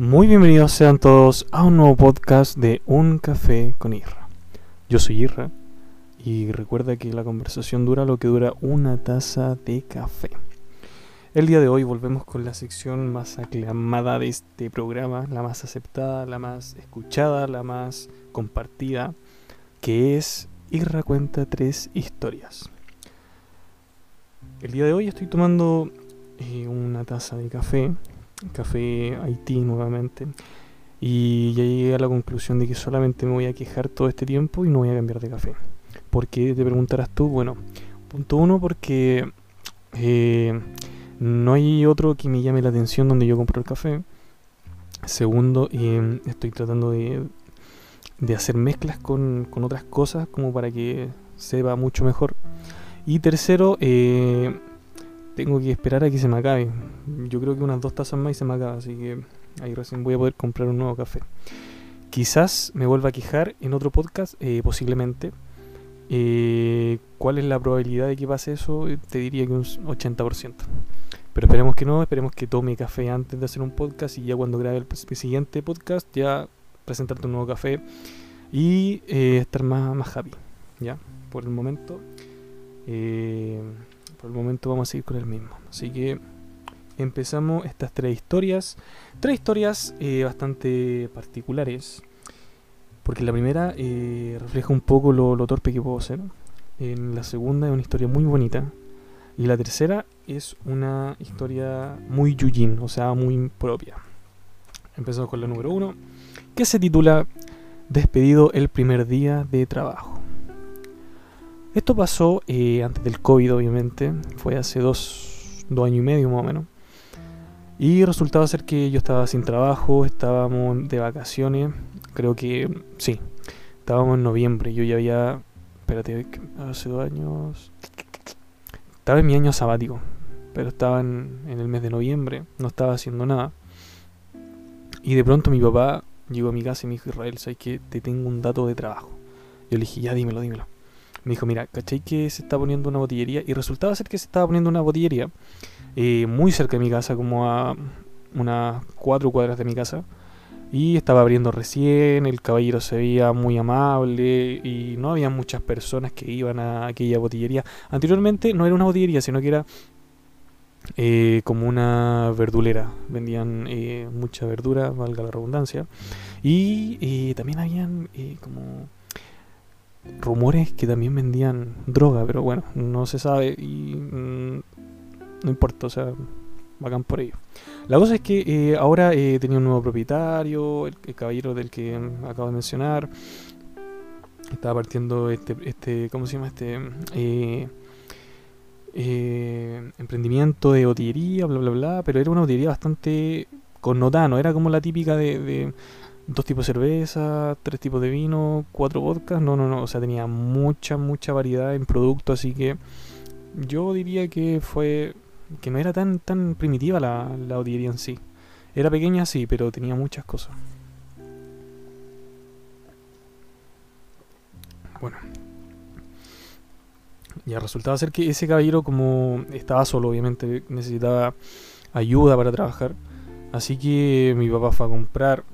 Muy bienvenidos sean todos a un nuevo podcast de Un Café con Irra. Yo soy Irra y recuerda que la conversación dura lo que dura una taza de café. El día de hoy volvemos con la sección más aclamada de este programa, la más aceptada, la más escuchada, la más compartida, que es Irra cuenta tres historias. El día de hoy estoy tomando eh, una taza de café Café Haití nuevamente. Y ya llegué a la conclusión de que solamente me voy a quejar todo este tiempo y no voy a cambiar de café. ¿Por qué? Te preguntarás tú. Bueno, punto uno, porque eh, no hay otro que me llame la atención donde yo compro el café. Segundo, estoy tratando de, de hacer mezclas con, con, otras cosas como para que sepa mucho mejor. Y tercero, eh, tengo que esperar a que se me acabe. Yo creo que unas dos tazas más y se me acaba, así que ahí recién voy a poder comprar un nuevo café. Quizás me vuelva a quejar en otro podcast, eh, posiblemente. Eh, ¿Cuál es la probabilidad de que pase eso? Te diría que un 80%. Pero esperemos que no, esperemos que tome café antes de hacer un podcast y ya cuando grabe el, siguiente podcast ya presentarte un nuevo café y eh, estar más, más happy. ¿Ya? Por el momento. Eh, por el momento vamos a seguir con el mismo. Así que empezamos estas tres historias. Tres historias eh, bastante particulares. Porque la primera eh, refleja un poco lo, torpe que puedo ser. En la segunda es una historia muy bonita. Y la tercera es una historia muy yujin, o sea, muy propia. Empezamos con la número uno, que se titula Despedido el primer día de trabajo. Esto pasó eh, antes del COVID, obviamente. Fue hace dos, dos años y medio más o menos. Y resultaba ser que yo estaba sin trabajo, estábamos de vacaciones. Creo que sí, estábamos en noviembre. Yo ya había. Espérate, hace dos años. Estaba en mi año sabático, pero estaba en, en el mes de noviembre, no estaba haciendo nada. Y de pronto mi papá llegó a mi casa y me dijo: Israel, ¿sabes que te tengo un dato de trabajo? Yo le dije: Ya, dímelo, dímelo me dijo, mira, ¿cachai que se está poniendo una botillería? Y resultaba ser que se estaba poniendo una botillería eh, muy cerca de mi casa, como a unas cuatro cuadras de mi casa. Y estaba abriendo recién, el caballero se veía muy amable y no había muchas personas que iban a aquella botillería. Anteriormente no era una botillería, sino que era eh, como una verdulera. Vendían eh, mucha verdura, valga la redundancia. Y también habían como rumores que también vendían droga, pero bueno, no se sabe y mm, no importa, o sea, bacán por ello. La cosa es que eh, ahora eh, tenía un nuevo propietario, el, caballero del que acabo de mencionar. Estaba partiendo este, este ¿cómo se llama? Este eh, eh, emprendimiento de botillería, bla, bla, bla, pero era una botillería bastante connotada, no era como la típica de dos tipos de cerveza, tres tipos de vino, cuatro vodkas. No, no, no. O sea, tenía mucha, mucha variedad en producto. Así que yo diría que fue. que no era tan, tan primitiva la, la en sí. Era pequeña, sí, pero tenía muchas cosas. Bueno. Ya resultaba ser que ese caballero, como estaba solo, obviamente necesitaba ayuda para trabajar. Así que mi papá fue a comprar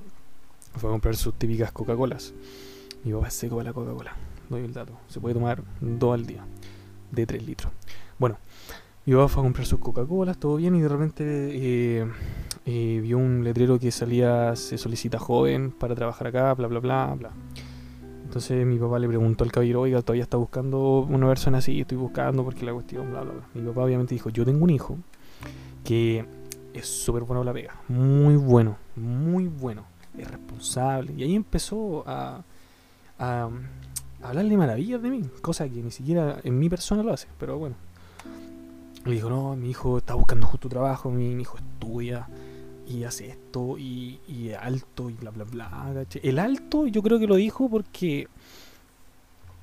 fue a comprar sus típicas Coca-Colas. Mi papá es seco de la Coca-Cola. Doy el dato. Se puede tomar dos al día. De 3 litros. Bueno, mi papá fue a comprar sus Coca-Colas, todo bien, y de repente eh, eh, vio un letrero que salía, se solicita joven para trabajar acá, bla, bla, bla. Entonces mi papá le preguntó al caballero, oiga, todavía está buscando una persona así, estoy buscando porque la cuestión, bla, bla, bla. Mi papá obviamente dijo, yo tengo un hijo que es súper bueno la pega, muy bueno, muy bueno es responsable. Y ahí empezó a, a, hablarle maravillas de mí, cosa que ni siquiera en mi persona lo hace, pero bueno. Le dijo, no, mi hijo está buscando justo trabajo, mi, hijo estudia y hace esto y, y alto y bla bla bla. El alto yo creo que lo dijo porque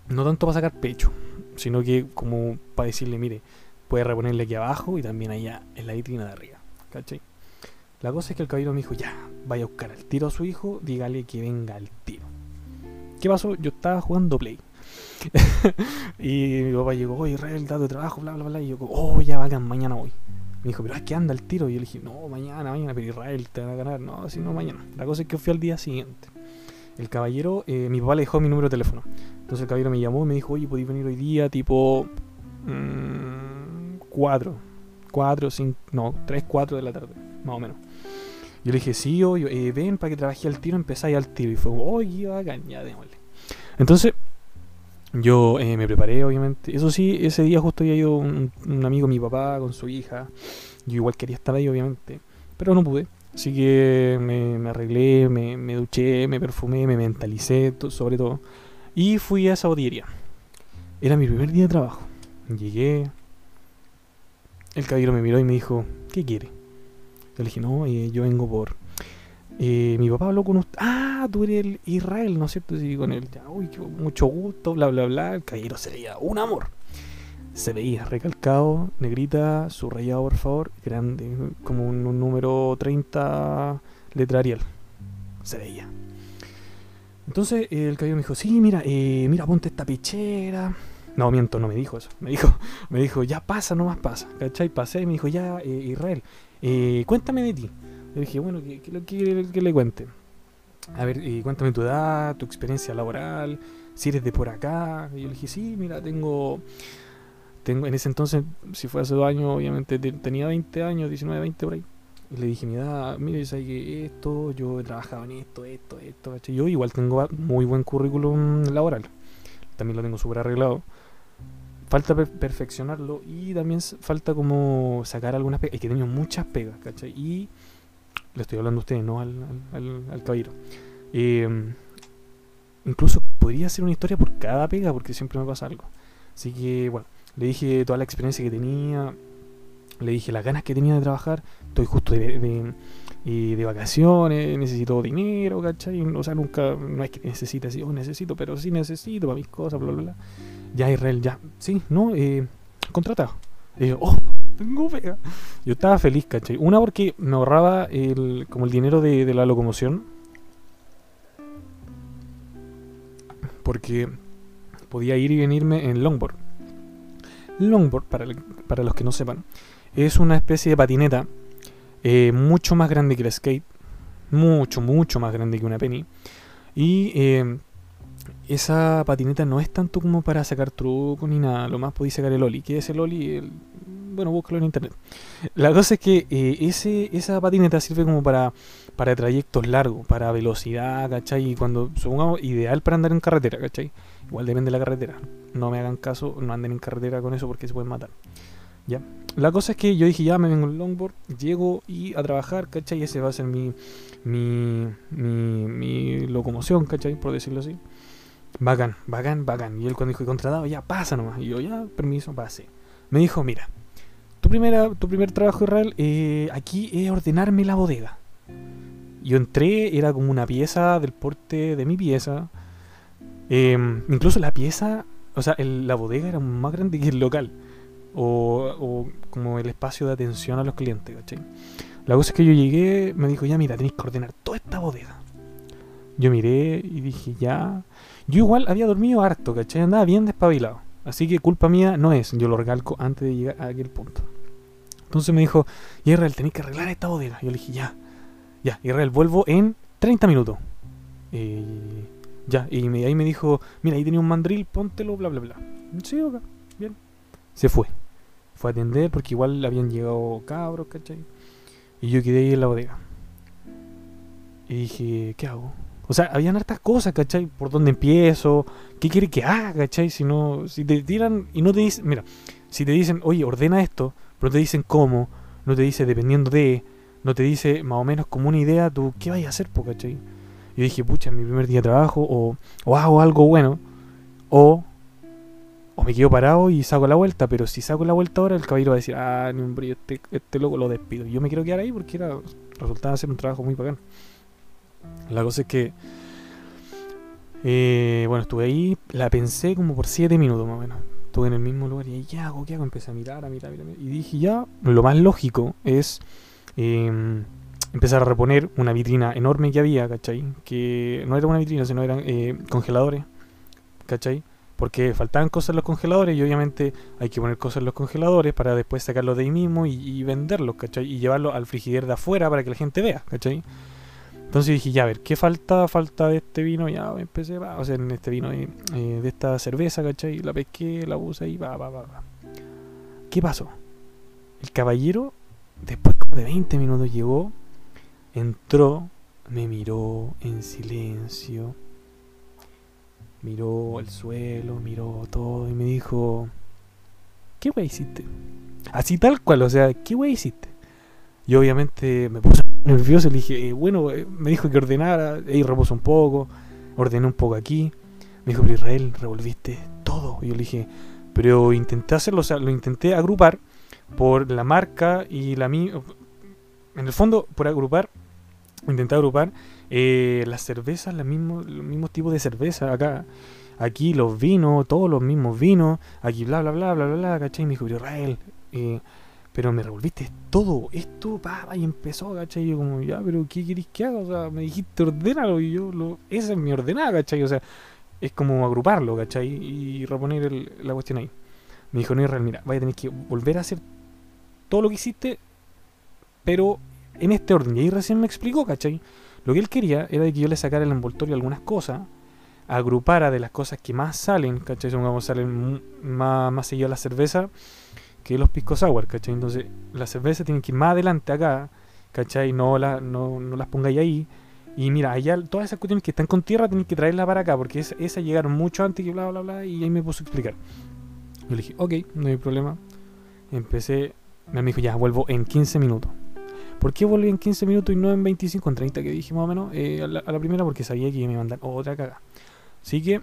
no tanto para sacar pecho, sino que como para decirle, mire, puede reponerle aquí abajo y también allá en la vitrina de arriba. ¿Cachai? La cosa es que el caballero me dijo, ya, vaya a buscar al tiro a su hijo, dígale que venga al tiro. ¿Qué pasó? Yo estaba jugando Play. y mi papá llegó, oye, Israel, dato de trabajo, bla, bla, bla. Y yo, oh, ya bacán, mañana voy. Me dijo, pero es que anda el tiro. Y yo le dije, no, mañana, mañana, pero Israel te van a ganar. No, si no, mañana. La cosa es que fui al día siguiente. El caballero, eh, mi papá le dejó mi número de teléfono. Entonces el caballero me llamó y me dijo, oye, ¿podéis venir hoy día? Tipo 4, mm, 4, 5, no, 3, 4 de la tarde, más o menos. Yo le dije, sí, oye, eh, ven para que trabaje al tiro, empezáis al tiro. Y fue, oye, bacán, ya démosle. Entonces, yo eh, me preparé, obviamente. Eso sí, ese día justo había ido un, amigo, mi papá, con su hija. Yo igual quería estar ahí, obviamente. Pero no pude. Así que me, arreglé, me, me, duché, me perfumé, me mentalicé, sobre todo. Y fui a esa botillería. Era mi primer día de trabajo. Llegué. El caballero me miró y me dijo, ¿qué quiere? Le dije, no, eh, yo vengo por... Eh, mi papá habló con usted. Ah, tú eres el Israel, ¿no es cierto? Sí, con él. Uy, mucho gusto, bla, bla, bla. El caballero se veía un amor. Se veía recalcado, negrita, subrayado, por favor, grande, como un, número 30 letra Arial. Se veía. Entonces el caballero me dijo, sí, mira, eh, mira, ponte esta pichera. No, miento, no me dijo eso. Me dijo, me dijo, ya pasa, no más pasa. ¿Cachai? Pasé y me dijo, ya, eh, Israel, eh, cuéntame de ti. Le dije, bueno, ¿qué, qué, le cuente? A ver, eh, cuéntame tu edad, tu experiencia laboral, si eres de por acá. Y yo le dije, sí, mira, tengo, tengo en ese entonces, si fue hace dos años, obviamente tenía 20 años, 19, 20 por ahí. Y le dije, mi edad, mire, ¿sabes que esto? Yo he trabajado en esto, esto, esto. Yo igual tengo muy buen currículum laboral. También lo tengo súper arreglado falta perfeccionarlo y también falta como sacar algunas pegas. Es que he muchas pegas, ¿cachai? Y le estoy hablando a ustedes, no al, al, caballero. Em, incluso podría ser una historia por cada pega porque siempre me pasa algo. Así que, bueno, le dije toda la experiencia que tenía, le dije las ganas que tenía de trabajar. Estoy justo de, de, de vacaciones, necesito dinero, ¿cachai? O sea, nunca, no es que necesite así, oh, necesito, pero sí necesito para mis cosas, bla, bla, bla ya Israel, ya, sí, no, eh, contratado. Y yo, oh, tengo pega. Yo estaba feliz, ¿cachai? Una porque me ahorraba el, como el dinero de, la locomoción. Porque podía ir y venirme en longboard. Longboard, para, para los que no sepan, es una especie de patineta eh, mucho más grande que el skate. Mucho, mucho más grande que una penny. Y eh, esa patineta no es tanto como para sacar trucos ni nada, lo más podéis sacar el Oli. ¿Qué es el Oli? bueno, búscalo en internet. La cosa es que eh, ese, esa patineta sirve como para, para trayectos largos, para velocidad, ¿cachai? Y cuando, supongamos, ideal para andar en carretera, ¿cachai? Igual depende de la carretera. No me hagan caso, no anden en carretera con eso porque se pueden matar. Ya. La cosa es que yo dije, ya me vengo en longboard, llego y a trabajar, ¿cachai? Ese va a ser mi, mi, mi, mi locomoción, ¿cachai? Por decirlo así. Bacán, bacán, bacán. Y él cuando dijo contratado, ya pasa nomás. Y yo, ya, permiso, pase. Me dijo, mira, tu, primera, tu primer trabajo, Israel, eh, aquí es ordenarme la bodega. Yo entré, era como una pieza del porte de mi pieza. Em, incluso la pieza, o sea, la bodega era más grande que el local. O, o, como el espacio de atención a los clientes, ¿cachai? La cosa es que yo llegué, me dijo, ya mira, tenéis que ordenar toda esta bodega. Yo miré y dije, ya. Yo igual había dormido harto, ¿cachai? Andaba bien despabilado. Así que culpa mía no es, yo lo recalco antes de llegar a aquel punto. Entonces me dijo, Israel, tenéis que arreglar esta bodega. Yo le dije, ya, ya, Israel, vuelvo en 30 minutos. Eh, ya, y ahí me dijo, mira, ahí tenía un mandril, póntelo, bla, bla, bla. Sí, ok, bien. Se fue. Fue a atender porque igual habían llegado cabros, ¿cachai? Y yo quedé ahí en la bodega. Y dije, ¿qué hago? O sea, habían hartas cosas, ¿cachai? ¿Por dónde empiezo? ¿Qué quiere que haga, ¿cachai? Si no, si te tiran y no te dicen, mira, si te dicen, oye, ordena esto, pero no te dicen cómo, no te dice dependiendo de, no te dice más o menos como una idea, tú, ¿qué vas a hacer, po, cachai? Yo dije, pucha, mi primer día de trabajo, o, o hago algo bueno, o, o me quedo parado y saco la vuelta, pero si saco la vuelta ahora, el caballero va a decir, ah, ni un brillo, este, este loco lo despido. Yo me quiero quedar ahí porque era, resultaba ser un trabajo muy bacán. La cosa es que. Eh, bueno, estuve ahí, la pensé como por 7 minutos más o menos. Estuve en el mismo lugar y ¿qué hago? ¿Qué hago? Empecé a mirar, a mirar, a mirar. Y dije, ya, lo más lógico es em, empezar a reponer una vitrina enorme que había, ¿cachai? Que no era una vitrina, sino eran eh, congeladores, ¿cachai? porque faltaban cosas en los congeladores y obviamente hay que poner cosas en los congeladores para después sacarlos de ahí mismo y, venderlos, ¿cachai? Y llevarlos al frigider de afuera para que la gente vea, ¿cachai? Entonces dije, ya, a ver, ¿qué falta? Falta de este vino, ya empecé, va, o sea, en este vino eh, eh, de esta cerveza, ¿cachai? La pesqué, la puse y va, va, va, va. ¿Qué pasó? El caballero, después como de 20 minutos llegó, entró, me miró en silencio miró el suelo, miró todo y me dijo, ¿qué wey hiciste? Así tal cual, o sea, ¿qué wey hiciste? Y obviamente me puse nervioso le dije, eh, bueno, eh", me dijo que ordenara, ahí reposo un poco, ordené un poco aquí. Me dijo, pero Israel, revolviste todo. Y yo le dije, pero intenté hacerlo, o sea, lo intenté agrupar por la marca y la mía. En el fondo, por agrupar, intenté agrupar eh, las cervezas, los mismos, los mismos tipos de cerveza acá. Aquí los vinos, todos los mismos vinos. Aquí bla, bla, bla, bla, bla, bla, ¿cachai? Me dijo, Israel, eh, pero me revolviste todo esto, pa, y empezó, ¿cachai? Y yo como, ya, pero ¿qué querés que haga? O sea, me dijiste ordénalo y yo, lo, esa es mi ordenada, ¿cachai? O sea, es como agruparlo, ¿cachai? Y reponer la cuestión ahí. Me dijo, no, Israel, mira, vaya a que volver a hacer todo lo que hiciste, pero en este orden. Y ahí recién me explicó, ¿cachai? Lo que él quería era que yo le sacara el envoltorio algunas cosas, agrupara de las cosas que más salen, ¿cachai? Supongamos salen más, más seguido la cerveza que los pisco sour, ¿cachai? Entonces las cervezas tienen que ir más adelante acá, ¿cachai? No, la, no, no las pongáis ahí. Y mira, allá todas esas cuestiones que están con tierra tienen que traerlas para acá, porque esas llegaron mucho antes que bla, bla, bla, y ahí me puso a explicar. Yo le dije, ok, no hay problema. Empecé, me dijo, ya, vuelvo en 15 minutos. ¿Por qué volví en 15 minutos y no en 25, en 30 que dije más o menos eh, a, la, primera? Porque sabía que me iba a mandar otra caga. Así que,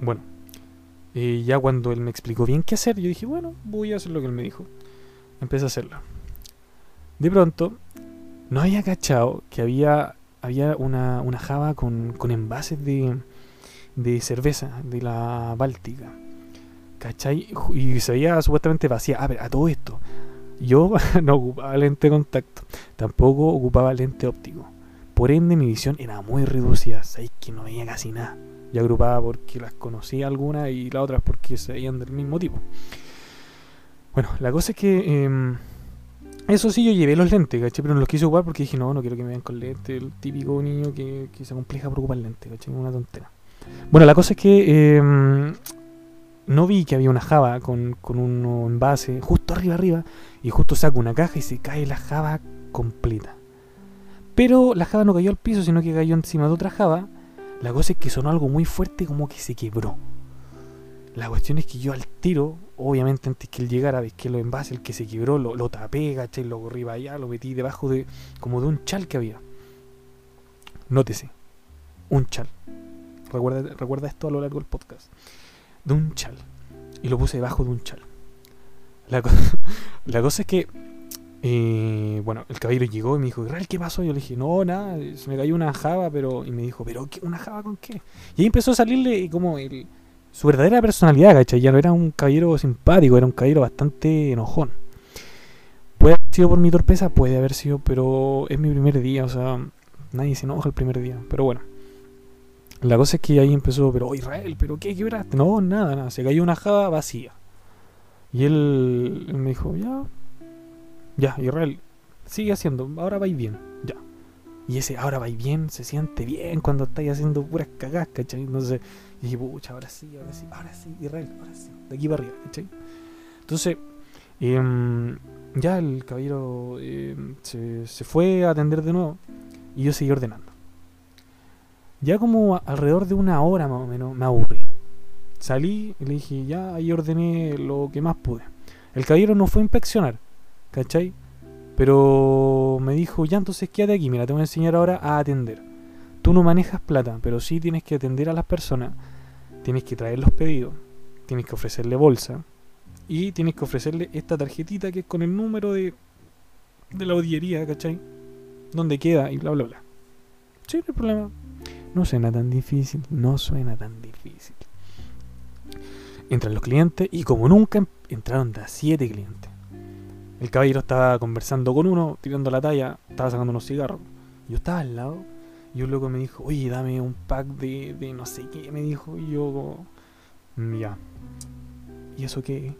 bueno, eh, ya cuando él me explicó bien qué hacer, yo dije, bueno, voy a hacer lo que él me dijo. Empecé a hacerlo. De pronto, no había cachado que había, había una, una java con, con envases de, de cerveza de la Báltica. ¿Cachai? Y se veía supuestamente vacía. A ver, a todo esto. Yo no ocupaba lente de contacto, tampoco ocupaba lente óptico. Por ende, mi visión era muy reducida. Sabéis que no veía casi nada. Yo agrupaba porque las conocía algunas y las otras porque se veían del mismo tipo. Bueno, la cosa es que. Em, eso sí, yo llevé los lentes, ¿cachai? Pero no los quise ocupar porque dije, no, no quiero que me vean con lentes. El típico niño que, se compleja por ocupar lentes, ¿cachai? Una tontera. Bueno, la cosa es que. Em, no vi que había una java con, con un envase justo arriba arriba y justo saco una caja y se cae la java completa. Pero la java no cayó al piso, sino que cayó encima de otra java. La cosa es que sonó algo muy fuerte como que se quebró. La cuestión es que yo al tiro, obviamente antes que él llegara, ves que lo envase, el que se quebró, lo, lo tapé, y Lo corrí para allá, lo metí debajo de como de un chal que había. Nótese, un chal. Recuerda, recuerda esto a lo largo del podcast de un chal. Y lo puse debajo de un chal. La, la cosa es que, eh, bueno, el caballero llegó y me dijo, ¿qué pasó? Yo le dije, no, nada, se me cayó una java, pero... Y me dijo, ¿pero qué, una java con qué? Y ahí empezó a salirle como el, su verdadera personalidad, ¿cachai? Ya no era un caballero simpático, era un caballero bastante enojón. Puede haber sido por mi torpeza, puede haber sido, pero es mi primer día, o sea, nadie se enoja el primer día. Pero bueno, la cosa es que ahí empezó, pero oh, Israel, ¿pero qué quebraste? No, nada, nada, se cayó una java vacía. Y él, me dijo, ya, ya, Israel, sigue haciendo, ahora vais bien, ya. Y ese ahora vais bien se siente bien cuando estáis haciendo puras cagadas, ¿cachai? Entonces, y dije, pucha, ahora sí, ahora sí, ahora sí, Israel, ahora sí, de aquí para arriba, ¿cachai? Entonces, em, ya el caballero em, se, fue a atender de nuevo y yo seguí ordenando. Ya como alrededor de una hora más o menos me aburrí. Salí y le dije, ya ahí ordené lo que más pude. El caballero no fue a inspeccionar, ¿cachai? Pero me dijo, ya entonces quédate aquí, mira, te voy a enseñar ahora a atender. Tú no manejas plata, pero sí tienes que atender a las personas, tienes que traer los pedidos, tienes que ofrecerle bolsa y tienes que ofrecerle esta tarjetita que es con el número de, de la audiería, ¿cachai? Donde queda y bla, bla, bla. Sí, no hay problema. No suena tan difícil, no suena tan difícil. Entran los clientes y como nunca entraron de a siete clientes. El caballero estaba conversando con uno, tirando la talla, estaba sacando unos cigarros. Yo estaba al lado y un loco me dijo, oye, dame un pack de, de no sé qué, me dijo. Y yo, Mm, Ya. ¿Y eso qué?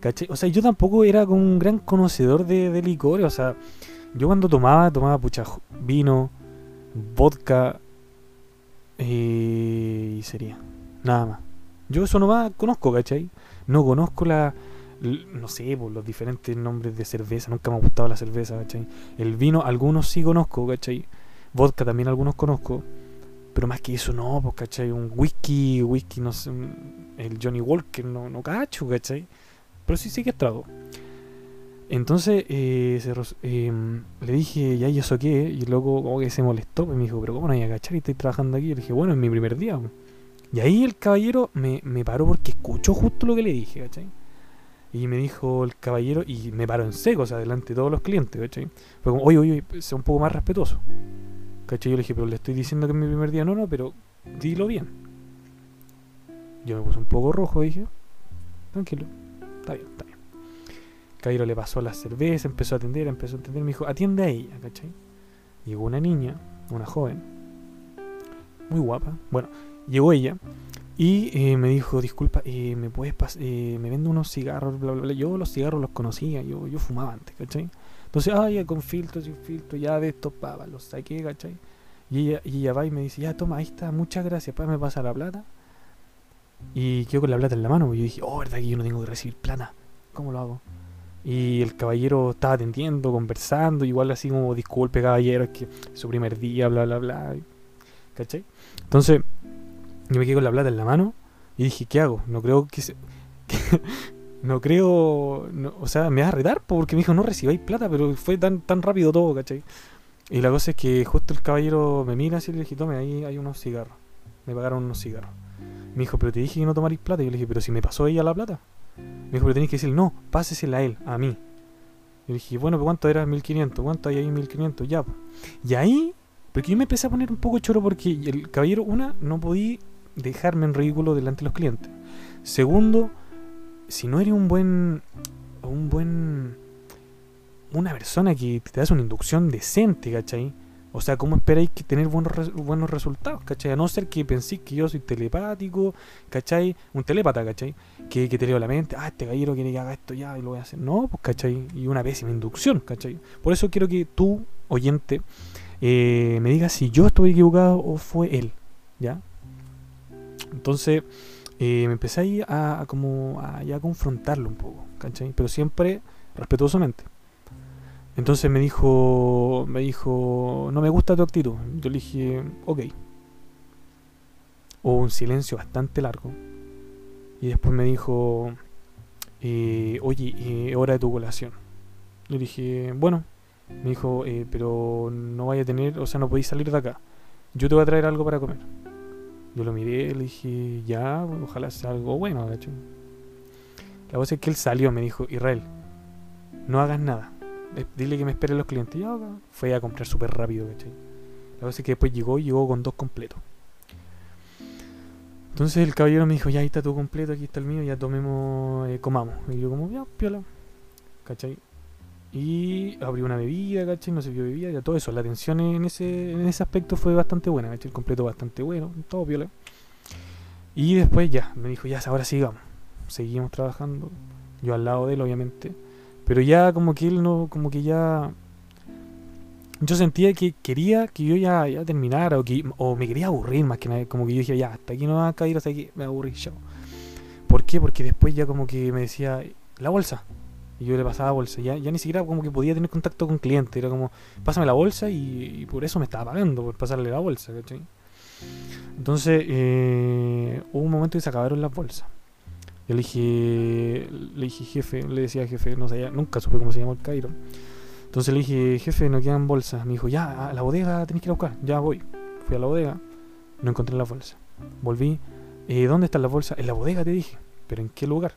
¿Cachai? O sea, yo tampoco era como un gran conocedor de, licores. O sea, yo cuando tomaba, tomaba pucha vino, vodka eh, y sería. Nada más. Yo eso nomás conozco, ¿cachai? No conozco la. No sé, pues, los diferentes nombres de cerveza. Nunca me ha gustado la cerveza, ¿cachai? El vino, algunos sí conozco, ¿cachai? Vodka también algunos conozco. Pero más que eso, no, pues, ¿cachai? Un whisky, whisky, no sé. El Johnny Walker, no, cacho, ¿cachai? Pero sí, sí que trago. Entonces eh, em, le dije, ya, ¿y eso qué? Y luego como que se molestó, pues me dijo, pero ¿cómo no hay a cachar y estoy trabajando aquí? Y le dije, bueno, es mi primer día. po". Y ahí el caballero me, me paró porque escuchó justo lo que le dije, ¿cachai? Y me dijo el caballero, y me paró en seco, o sea, delante de todos los clientes, ¿cachai? Fue como, oye, oye, sea un poco más respetuoso. ¿Cachai? Yo le dije, pero le estoy diciendo que es mi primer día. No, no, pero dilo bien. Yo me puse un poco rojo, dije, tranquilo, está bien, está bien. El caballero le pasó la cerveza, empezó a atender, empezó a atender, me dijo, atiende a ella, ¿cachai? Llegó una niña, una joven, muy guapa. Bueno, llegó ella y eh, me dijo, disculpa, eh, ¿me puedes eh, me vende unos cigarros? Bla, bla, bla. Yo los cigarros los conocía, yo, yo fumaba antes, ¿cachai? Entonces, ah, ya con filtro, sin filtro, ya de estos los saqué, ¿cachai? Y ella, y ella va y me dice, ya toma, ahí está, muchas gracias, pa, me pasa la plata. Y quedo con la plata en la mano, y yo dije, oh, verdad que yo no tengo que recibir plata, ¿cómo lo hago? Y el caballero estaba atendiendo, conversando, igual así como, disculpe caballero, es que su primer día, bla, bla, bla, ¿cachai? Entonces, yo me quedé con la plata en la mano y dije, ¿qué hago? No creo que se... no creo... no- o sea, me va a retar po, porque me dijo, no recibáis plata, pero fue tan, tan rápido todo, ¿cachai? Y la cosa es que justo el caballero me mira así y le dije, tome, ahí hay unos cigarros. Me pagaron unos cigarros. Me dijo, pero te dije que no tomaréis plata. Y yo le dije, pero si me pasó ella la plata. Me dijo, pero tenéis que decir, no, pásesela a él, a mí. Y le dije, bueno, ¿cuánto era 1500? ¿Cuánto hay ahí 1500? Ya. Y ahí, porque yo me empecé a poner un poco choro porque el caballero, una, no podía dejarme en ridículo delante de los clientes. Segundo, si no eres un buen, un buen, una persona que te das una inducción decente, ¿cachai? O sea, ¿cómo esperáis que tener buenos, buenos resultados, ¿cachai? A no ser que penséis que yo soy telepático, ¿cachai? Un telépata, ¿cachai? Que, te leo la mente, ah, este caballero quiere que haga esto ya y lo voy a hacer. No, pues, ¿cachai? Y una pésima inducción, ¿cachai? Por eso quiero que tú, oyente, eh, me digas si yo estuve equivocado o fue él, ¿ya? Entonces, eh, me empecé ahí a, como a ya confrontarlo un poco, ¿cachai? Pero siempre respetuosamente. Entonces me dijo, me dijo, no me gusta tu actitud. Yo le dije, ok. Hubo un silencio bastante largo. Y después me dijo, eh, oye, eh, hora de tu colación. Le dije, bueno. Me dijo, pero no vaya a tener, o sea, no podéis salir de acá. Yo te voy a traer algo para comer. Yo lo miré, le dije, ya, ojalá sea algo bueno, ¿cachai? La cosa es que él salió, me dijo, Israel, no hagas nada. Eh, Dile que me esperen los clientes. Ya, fue a comprar súper rápido, ¿cachai? La cosa es que después llegó y llegó con dos completos. Entonces el caballero me dijo, ya ahí está tu completo, aquí está el mío, ya tomemos, eh, comamos. Y yo como, ya, piola. ¿Cachai? Y abrí una bebida, ¿cachai? No se vio bebida, ya todo eso. La atención en ese, en ese aspecto fue bastante buena, ¿cachai? El completo bastante bueno, todo piola. Y después ya, me dijo, ya, ahora sigamos. Seguimos trabajando. Yo al lado de él, obviamente. Pero ya como que él no, como que ya... Yo sentía que quería que yo ya, ya terminara o, que, o me quería aburrir más que nada. Como que yo dije, ya, hasta aquí no va a caer, hasta aquí me aburrí, chao. ¿Por qué? Porque después ya como que me decía, la bolsa. Y yo le pasaba bolsa. Ya, ya ni siquiera como que podía tener contacto con cliente. Era como, pásame la bolsa y, y por eso me estaba pagando, por pasarle la bolsa, ¿cachai? Entonces, eh, hubo un momento que se acabaron las bolsas. Yo le dije, le dije jefe, le decía jefe, no sabía, nunca supe cómo se llamó el Cairo. Entonces le dije, jefe, no quedan bolsas. Me dijo, ya, a la bodega tenés que ir a buscar. Ya voy. Fui a la bodega, no encontré las bolsas. Volví, eh, ¿dónde están las bolsas? En la bodega te dije, pero ¿en qué lugar?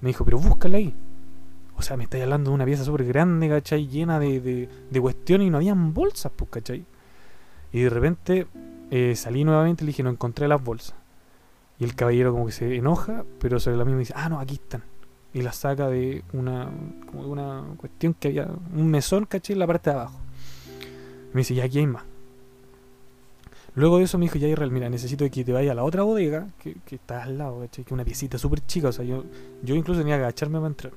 Me dijo, pero búscala ahí. O sea, me estáis hablando de una pieza súper grande, ¿cachai? Llena de, de, de cuestiones y no habían bolsas, pues, ¿cachai? Y de repente eh, salí nuevamente y le dije, no encontré las bolsas. Y el caballero como que se enoja, pero sobre la misma dice, ah, no, aquí están. Y las saca de una, como de una cuestión que había, un mesón, ¿cachai? En la parte de abajo. Y me dice, ya aquí hay más. Luego de eso me dijo, ya Israel, mira, necesito que te vayas a la otra bodega, que, que está al lado, ¿cachai? Que una piecita súper chica, o sea, yo, yo incluso tenía que agacharme para entrar.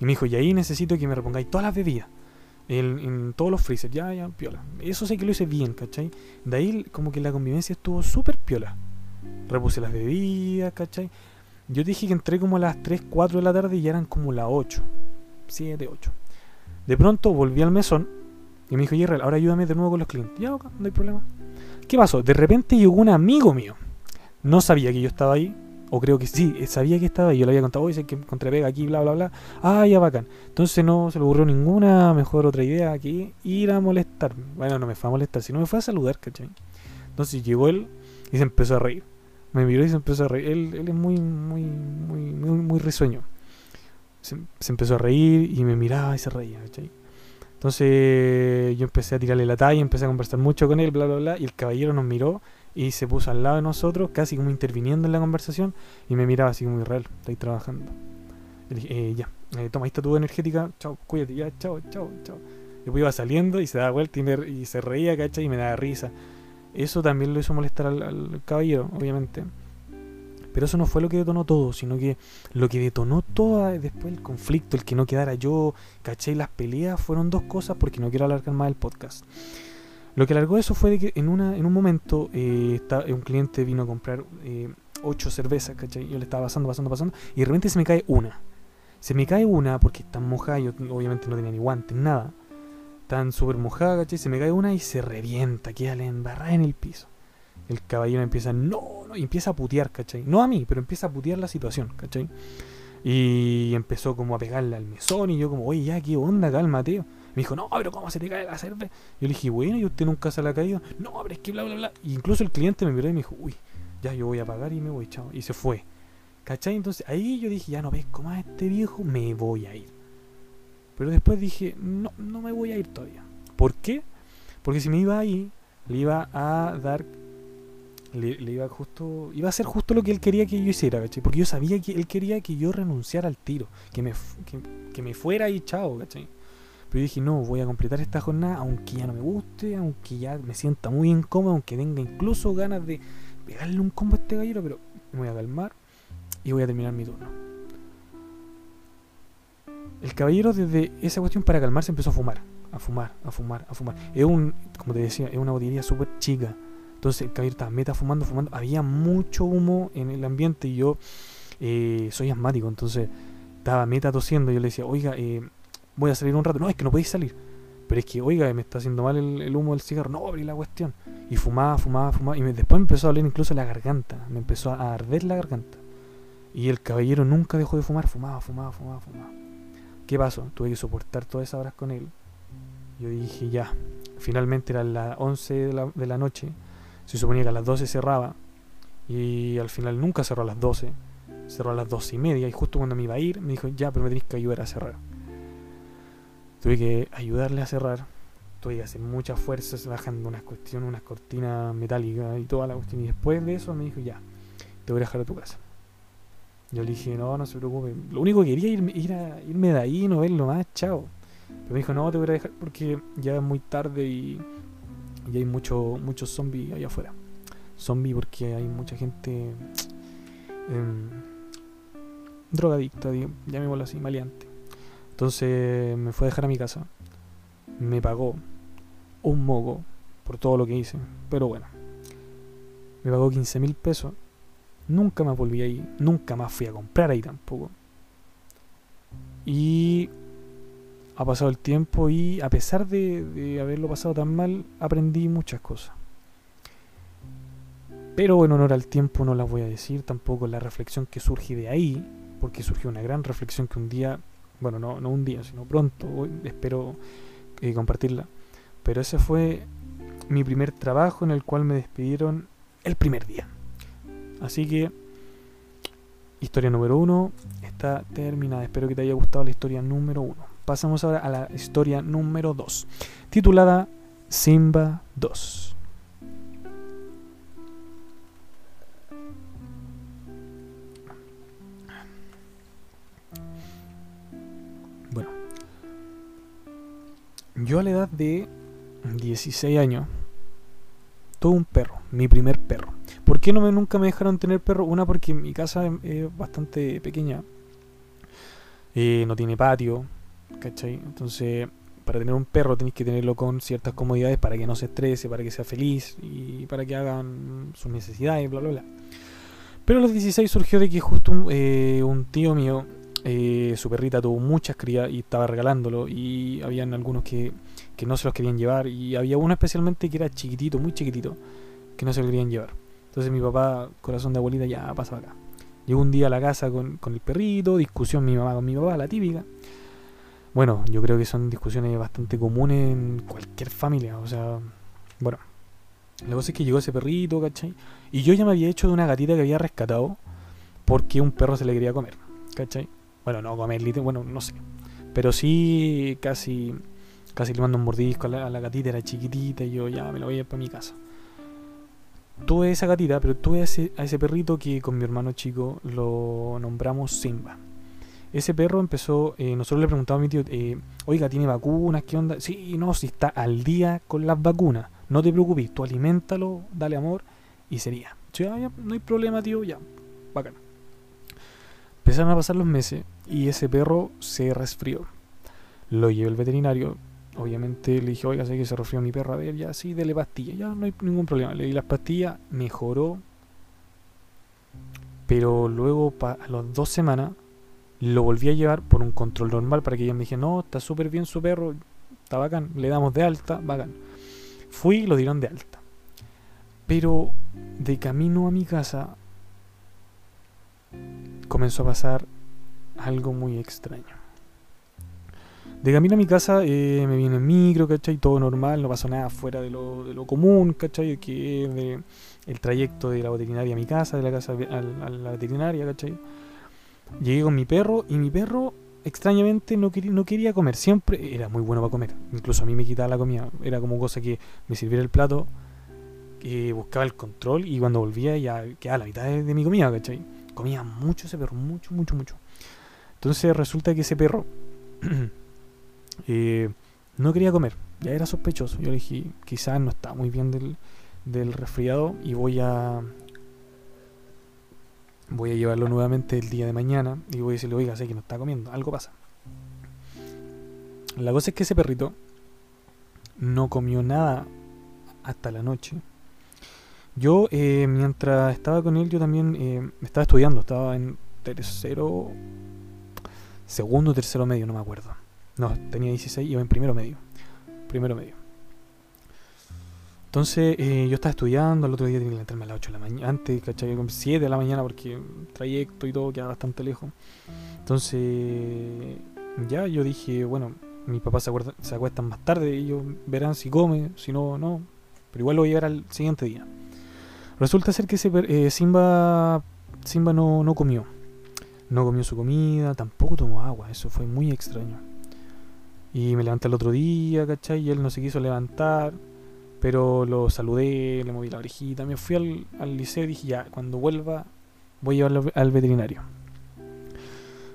Y me dijo, y ahí necesito que me repongáis todas las bebidas. En, en todos los freezers, ya, ya, piola. Eso sí que lo hice bien, ¿cachai? De ahí como que la convivencia estuvo súper piola. Repuse las bebidas, ¿cachai? Yo dije que entré como a las 3, 4 de la tarde y ya eran como las 8. 7, 8. De pronto volví al mesón y me dijo, Jerry, ahora ayúdame de nuevo con los clientes. Ya, no hay problema. ¿Qué pasó? De repente llegó un amigo mío. No sabía que yo estaba ahí. O creo que sí, sabía que estaba ahí. Yo le había contado, oye, sé que encontré pega aquí, bla, bla, bla. Ah, ya bacán. Entonces no se le ocurrió ninguna mejor otra idea aquí. Ir a molestarme. Bueno, no me fue a molestar, sino me fue a saludar, ¿cachai? Entonces llegó él y se empezó a reír. Me miró y se empezó a reír. Él, él es muy, muy, muy, muy, risueño. Se, se, empezó a reír y me miraba y se reía, ¿cachai? Entonces yo empecé a tirarle la talla, empecé a conversar mucho con él, bla, bla, bla. Y el caballero nos miró y se puso al lado de nosotros, casi como interviniendo en la conversación. Y me miraba así como real, estáis trabajando. Y dije, eh, ya, eh, toma, ahí está tu energética, chao, cuídate, ya, chao, chao, chao. Después iba saliendo y se daba vuelta y, me, se reía, ¿cachai? Y me daba risa. Eso también lo hizo molestar al, al caballero, obviamente. Pero eso no fue lo que detonó todo, sino que lo que detonó todo después el conflicto, el que no quedara yo, caché, las peleas, fueron dos cosas porque no quiero alargar más el podcast. Lo que alargó eso fue que en, una, en un momento eh, un cliente vino a comprar eh, ocho cervezas, ¿cachai? Yo le estaba pasando, pasando, pasando, y de repente se me cae una. Se me cae una porque está mojada, yo obviamente no tenía ni guantes, nada. Tan súper mojada, ¿cachai? Se me cae una y se revienta, queda la embarrada en el piso el caballero empieza, no, no, y empieza a putear, ¿cachai? No a mí, pero empieza a putear la situación, ¿cachai? Y empezó como a pegarle al mesón y yo como, oye, ya, ¿qué onda? Cálmate. Me dijo, no, pero ¿cómo se te cae la cerveza? Yo le dije, bueno, ¿y usted nunca se la ha caído? No, pero es que bla, bla, bla. Y incluso el cliente me miró y me dijo, uy, ya, yo voy a pagar y me voy, chao. Y se fue. ¿Cachai? Entonces ahí yo dije, ya no ves cómo es este viejo, me voy a ir. Pero después dije, no, no me voy a ir todavía. ¿Por qué? Porque si me iba ahí, le iba a dar le, le, iba justo iba a hacer justo lo que él quería que yo hiciera ¿cachai? porque yo sabía que él quería que yo renunciara al tiro que me, que, que me fuera y chao ¿cachai? Pero yo dije no voy a completar esta jornada aunque ya no me guste aunque ya me sienta muy incómodo aunque tenga incluso ganas de pegarle un combo a este gallero pero me voy a calmar y voy a terminar mi turno el caballero desde esa cuestión para calmarse empezó a fumar a fumar a fumar a fumar es un como te decía es una botillería súper chica entonces el caballero estaba meta fumando, fumando. Había mucho humo en el ambiente y yo eh, soy asmático, entonces estaba meta tosiendo. Yo le decía, oiga, eh, voy a salir un rato. No, es que no podéis salir. Pero es que, oiga, me está haciendo mal el, humo del cigarro. No, abrí la cuestión. Y fumaba, fumaba, fumaba. Y después me empezó a doler incluso la garganta. Me empezó a arder la garganta. Y el caballero nunca dejó de fumar. Fumaba, fumaba, fumaba, fumaba. ¿Qué pasó? Tuve que soportar todas esas horas con él. Yo dije, ya. Finalmente eran las 11 de la, de la noche se suponía que a las 12 cerraba y al final nunca cerró a las 12, cerró a las 12 y media y justo cuando me iba a ir me dijo, ya, pero me tenés que ayudar a cerrar. Tuve que ayudarle a cerrar, tuve que hacer muchas fuerzas bajando unas cuestiones, unas cortinas metálicas y toda la cuestión y después de eso me dijo, ya, te voy a dejar a tu casa. Yo le dije, no, no se preocupe, lo único que quería era ir irme de ahí, no verlo más, chao. Pero me dijo, no, te voy a dejar porque ya es muy tarde y y hay muchos mucho zombies allá afuera. Zombie porque hay mucha gente eh, drogadicta, llamémoslo así, maleante. Entonces me fue a dejar a mi casa. Me pagó un mogo por todo lo que hice. Pero bueno, me pagó 15 mil pesos. Nunca más volví ahí. Nunca más fui a comprar ahí tampoco. Y ha pasado el tiempo y a pesar de, de, haberlo pasado tan mal, aprendí muchas cosas. Pero en honor al tiempo no las voy a decir, tampoco la reflexión que surge de ahí, porque surgió una gran reflexión que un día, bueno, no, no un día, sino pronto, espero eh, compartirla. Pero ese fue mi primer trabajo en el cual me despidieron el primer día. Así que, historia número uno está terminada. Espero que te haya gustado la historia número uno pasamos ahora a la historia número 2, titulada Simba 2. Yo a la edad de 16 años tuve un perro, mi primer perro. ¿Por qué no me, nunca me dejaron tener perro? Una, porque mi casa es bastante pequeña. Eh, no tiene patio, ¿cachai? Entonces, para tener un perro tenéis que tenerlo con ciertas comodidades para que no se estrese, para que sea feliz y para que hagan sus necesidades, bla, bla, bla. Pero a los 16 surgió de que justo un, eh, un tío mío, eh, su perrita tuvo muchas crías y estaba regalándolo y habían algunos que, que no se los querían llevar y había uno especialmente que era chiquitito, muy chiquitito, que no se lo querían llevar. Entonces mi papá, corazón de abuelita, ya pasaba acá. Llegó un día a la casa con, con el perrito, discusión mi mamá con mi papá, la típica. Bueno, yo creo que son discusiones bastante comunes en cualquier familia. O sea, bueno. La cosa es que llegó ese perrito, ¿cachai? Y yo ya me había hecho de una gatita que había rescatado porque un perro se le quería comer, ¿cachai? Bueno, no comer, bueno, no sé. Pero sí, casi casi le mando un mordisco a la, gatita, era chiquitita y yo ya me la voy a ir para mi casa. Tuve esa gatita, pero tuve a ese, a ese perrito que con mi hermano chico lo nombramos Simba. Ese perro empezó, eh, nosotros le preguntamos a mi tío, eh, oiga, ¿tiene vacunas? ¿Qué onda? Sí, no, si está al día con las vacunas. No te preocupes, tú aliméntalo, dale amor y sería. ya, no hay problema, tío, ya, bacán. Empezaron a pasar los meses y ese perro se resfrió. Lo llevé al veterinario. Obviamente le dije, oiga, sé que se resfrió mi perro. A ver, ya, sí, dele pastillas. Ya, no hay ningún problema. Le di las pastillas, mejoró. Pero luego, a las dos semanas, lo volví a llevar por un control normal para que ella me dije, no, está súper bien su perro, está bacán, le damos de alta, bacán. Fui y lo dieron de alta. Pero de camino a mi casa comenzó a pasar algo muy extraño. De camino a mi casa eh, me viene en micro, ¿cachai? Todo normal, no pasó nada fuera de lo, de lo común, ¿cachai? Que el trayecto de la veterinaria a mi casa, de la casa a la veterinaria, ¿cachai? Llegué con mi perro y mi perro extrañamente no quería, no quería comer. Siempre era muy bueno para comer. Incluso a mí me quitaba la comida. Era como cosa que me sirviera el plato, buscaba el control y cuando volvía ya quedaba la mitad de, mi comida, ¿cachai? Comía mucho ese perro, mucho, mucho, mucho. Entonces resulta que ese perro eh, no quería comer. Ya era sospechoso. Yo le dije, quizás no está muy bien del, resfriado y voy a voy a llevarlo nuevamente el día de mañana y voy a decirle, oiga, sé que no está comiendo, algo pasa. La cosa es que ese perrito no comió nada hasta la noche. Yo, eh, mientras estaba con él, yo también eh, estaba estudiando, estaba en tercero, segundo, tercero medio, no me acuerdo. No, tenía 16, iba en primero medio. Primero medio. Entonces eh, yo estaba estudiando, el otro día tenía que levantarme a las 8 de la mañana, antes, ¿cachai? 7 de la mañana porque trayecto y todo queda bastante lejos. Entonces ya yo dije, bueno, mis papás se, se acuestan más tarde y ellos verán si come, si no, no. Pero igual lo voy a llevar al siguiente día. Resulta ser que ese, eh, Simba, Simba no, no comió. No comió su comida, tampoco tomó agua, eso fue muy extraño. Y me levanté el otro día, ¿cachai? Y él no se quiso levantar. Pero lo saludé, le moví la orejita, me fui al, al liceo y dije, ya, cuando vuelva voy a llevarlo al veterinario.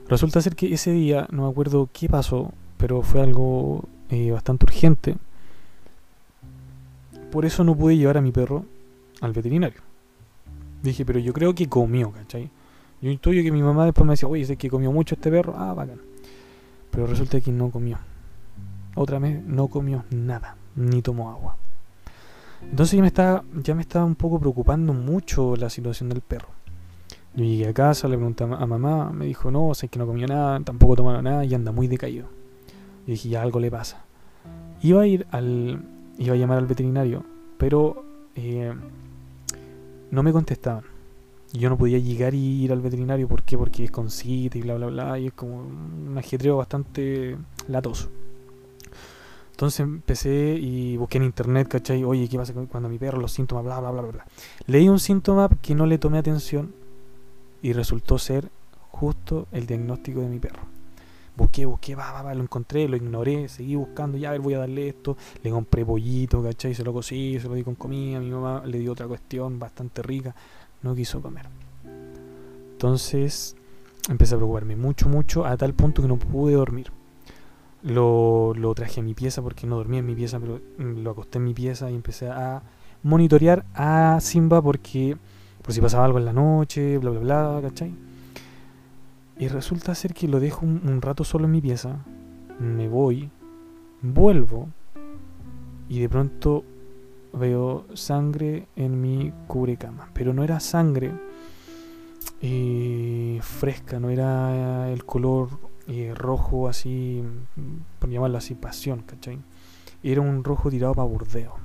Resulta ser que ese día, no me acuerdo qué pasó, pero fue algo eh, bastante urgente. Por eso no pude llevar a mi perro al veterinario. Dije, pero yo creo que comió, ¿cachai? Yo intuyo que mi mamá después me decía, oye, sé que comió mucho este perro. Ah, bacán. Pero resulta que no comió. Otra vez no comió nada, ni tomó agua. Entonces ya me estaba, ya me estaba un poco preocupando mucho la situación del perro. Yo llegué a casa, le pregunté a, mamá, me dijo, no, sé que no comió nada, tampoco tomó nada y anda muy decaído. Y dije, ya algo le pasa. Iba a ir al, iba a llamar al veterinario, pero eh, no me contestaban. Yo no podía llegar y ir al veterinario, ¿por? Porque es con cita y bla, bla, bla, y es como un ajetreo bastante latoso. Entonces empecé y busqué en internet, ¿cachai? Oye, ¿qué pasa cuando mi perro, los síntomas, bla, bla, bla, bla? Leí un síntoma que no le tomé atención y resultó ser justo el diagnóstico de mi perro. Busqué, busqué, va, va, va, lo encontré, lo ignoré, seguí buscando, ya, a ver, voy a darle esto. Le compré pollito, ¿cachai? Se lo cocí, se lo di con comida. Mi mamá le dio otra cuestión bastante rica. No quiso comer. Entonces empecé a preocuparme mucho, mucho, a tal punto que no pude dormir. Lo, lo traje a mi pieza porque no dormía en mi pieza, pero lo acosté en mi pieza y empecé a monitorear a Simba porque por si pasaba algo en la noche, bla, bla, bla, ¿cachai? Y resulta ser que lo dejo un, rato solo en mi pieza, me voy, vuelvo y de pronto veo sangre en mi cubrecama. Pero no era sangre eh, fresca, no era el color eh, rojo así, por llamarlo así, pasión, ¿cachai? Era un rojo tirado para burdeo.